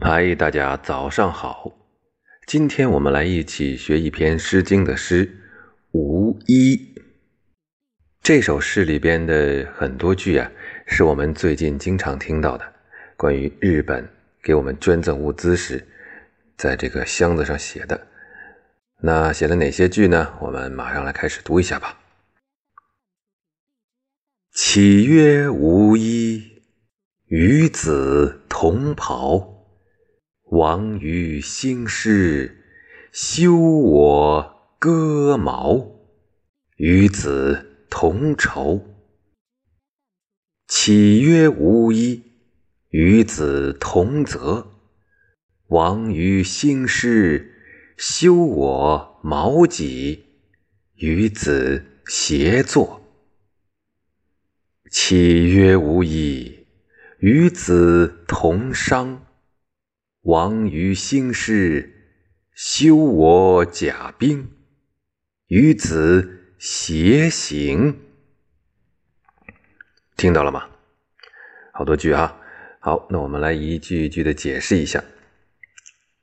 嗨，大家早上好。今天我们来一起学一篇《诗经》的诗《无衣》。这首诗里边的很多句啊，是我们最近经常听到的，关于日本给我们捐赠物资时，在这个箱子上写的。那写了哪些句呢？我们马上来开始读一下吧。岂曰无衣，与子同袍。王于兴师，修我戈矛，与子同仇。岂曰无衣，与子同泽。王于兴师，修我矛戟，与子协作。岂曰无衣，与子同裳。王于兴师，修我甲兵，与子偕行。听到了吗？好多句啊！好，那我们来一句一句的解释一下。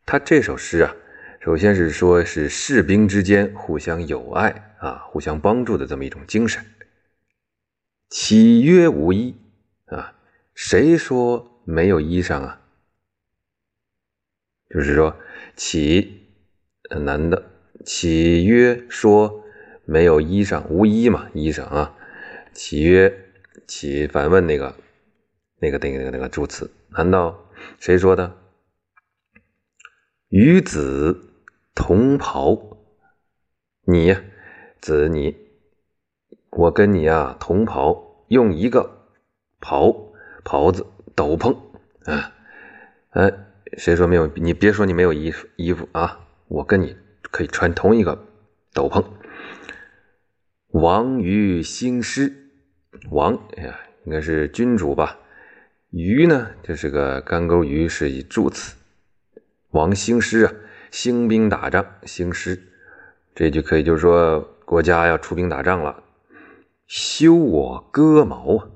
他这首诗啊，首先是说是士兵之间互相友爱啊，互相帮助的这么一种精神。岂曰无衣啊？谁说没有衣裳啊？就是说，启男的启曰说没有衣裳，无衣嘛，衣裳啊。启曰启反问那个那个那个那个那个助词，难道谁说的？与子同袍，你子你，我跟你啊同袍，用一个袍袍子斗篷啊，哎。谁说没有？你别说你没有衣服衣服啊！我跟你可以穿同一个斗篷。王于兴师，王哎呀，应该是君主吧？于呢，就是个干钩鱼，是以助词。王兴师啊，兴兵打仗，兴师这句可以就是说国家要出兵打仗了。修我戈矛啊，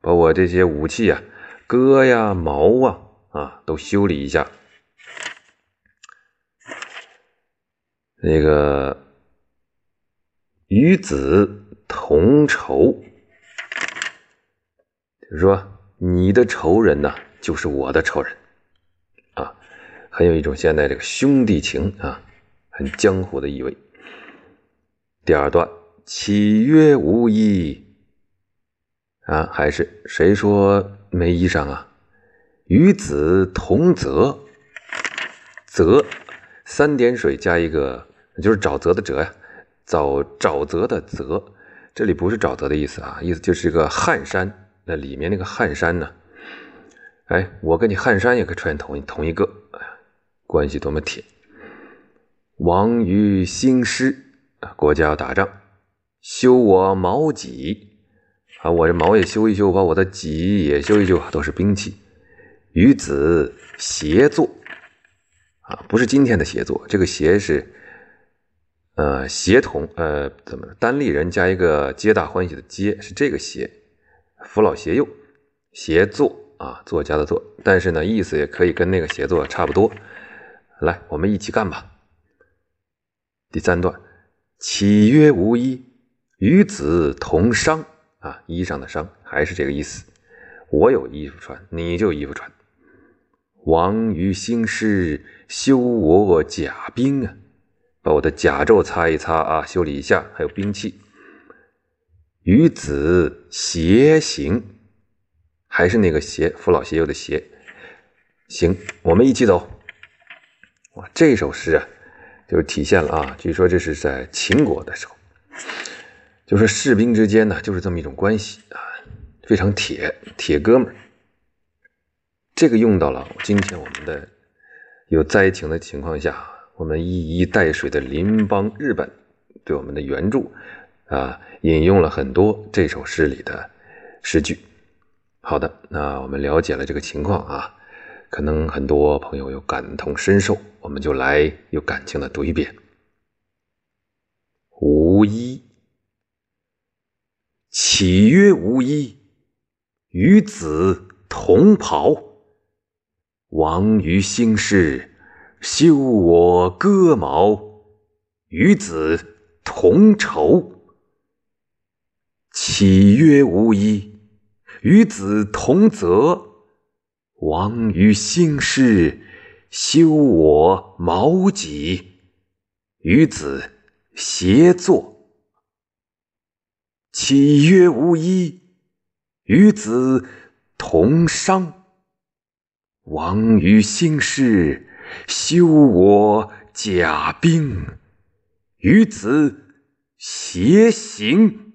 把我这些武器啊，戈呀矛啊。啊，都修理一下。那个与子同仇，就是说你的仇人呢，就是我的仇人，啊，很有一种现在这个兄弟情啊，很江湖的意味。第二段，岂曰无衣？啊，还是谁说没衣裳啊？与子同泽，泽三点水加一个，就是沼泽的泽呀，沼沼泽的泽，这里不是沼泽的意思啊，意思就是一个汉山，那里面那个汉山呢？哎，我跟你汉山也可以穿同同一个，关系多么铁！王于兴师啊，国家要打仗，修我矛戟啊，我这矛也修一修，把我的戟也修一修，都是兵器。与子协作啊，不是今天的协作，这个协是呃协同呃怎么单立人加一个皆大欢喜的皆，是这个协，扶老携幼，协作啊，作家的作，但是呢意思也可以跟那个协作差不多。来，我们一起干吧。第三段，岂曰无衣，与子同裳啊，衣裳的裳还是这个意思。我有衣服穿，你就衣服穿。王于兴师，修我甲兵啊，把我的甲胄擦一擦啊，修理一下，还有兵器。与子偕行，还是那个偕，父老携幼的偕。行，我们一起走。哇，这首诗啊，就体现了啊，据说这是在秦国的时候，就是士兵之间呢，就是这么一种关系啊，非常铁，铁哥们儿。这个用到了今天我们的有灾情的情况下，我们一衣带水的邻邦日本对我们的援助啊，引用了很多这首诗里的诗句。好的，那我们了解了这个情况啊，可能很多朋友有感同身受，我们就来有感情的读一遍：无衣，岂曰无衣？与子同袍。王于兴师，修我戈矛，与子同仇。岂曰无衣，与子同泽。王于兴师，修我矛戟，与子协作。岂曰无衣，与子同伤。王于兴师，修我甲兵，于子偕行。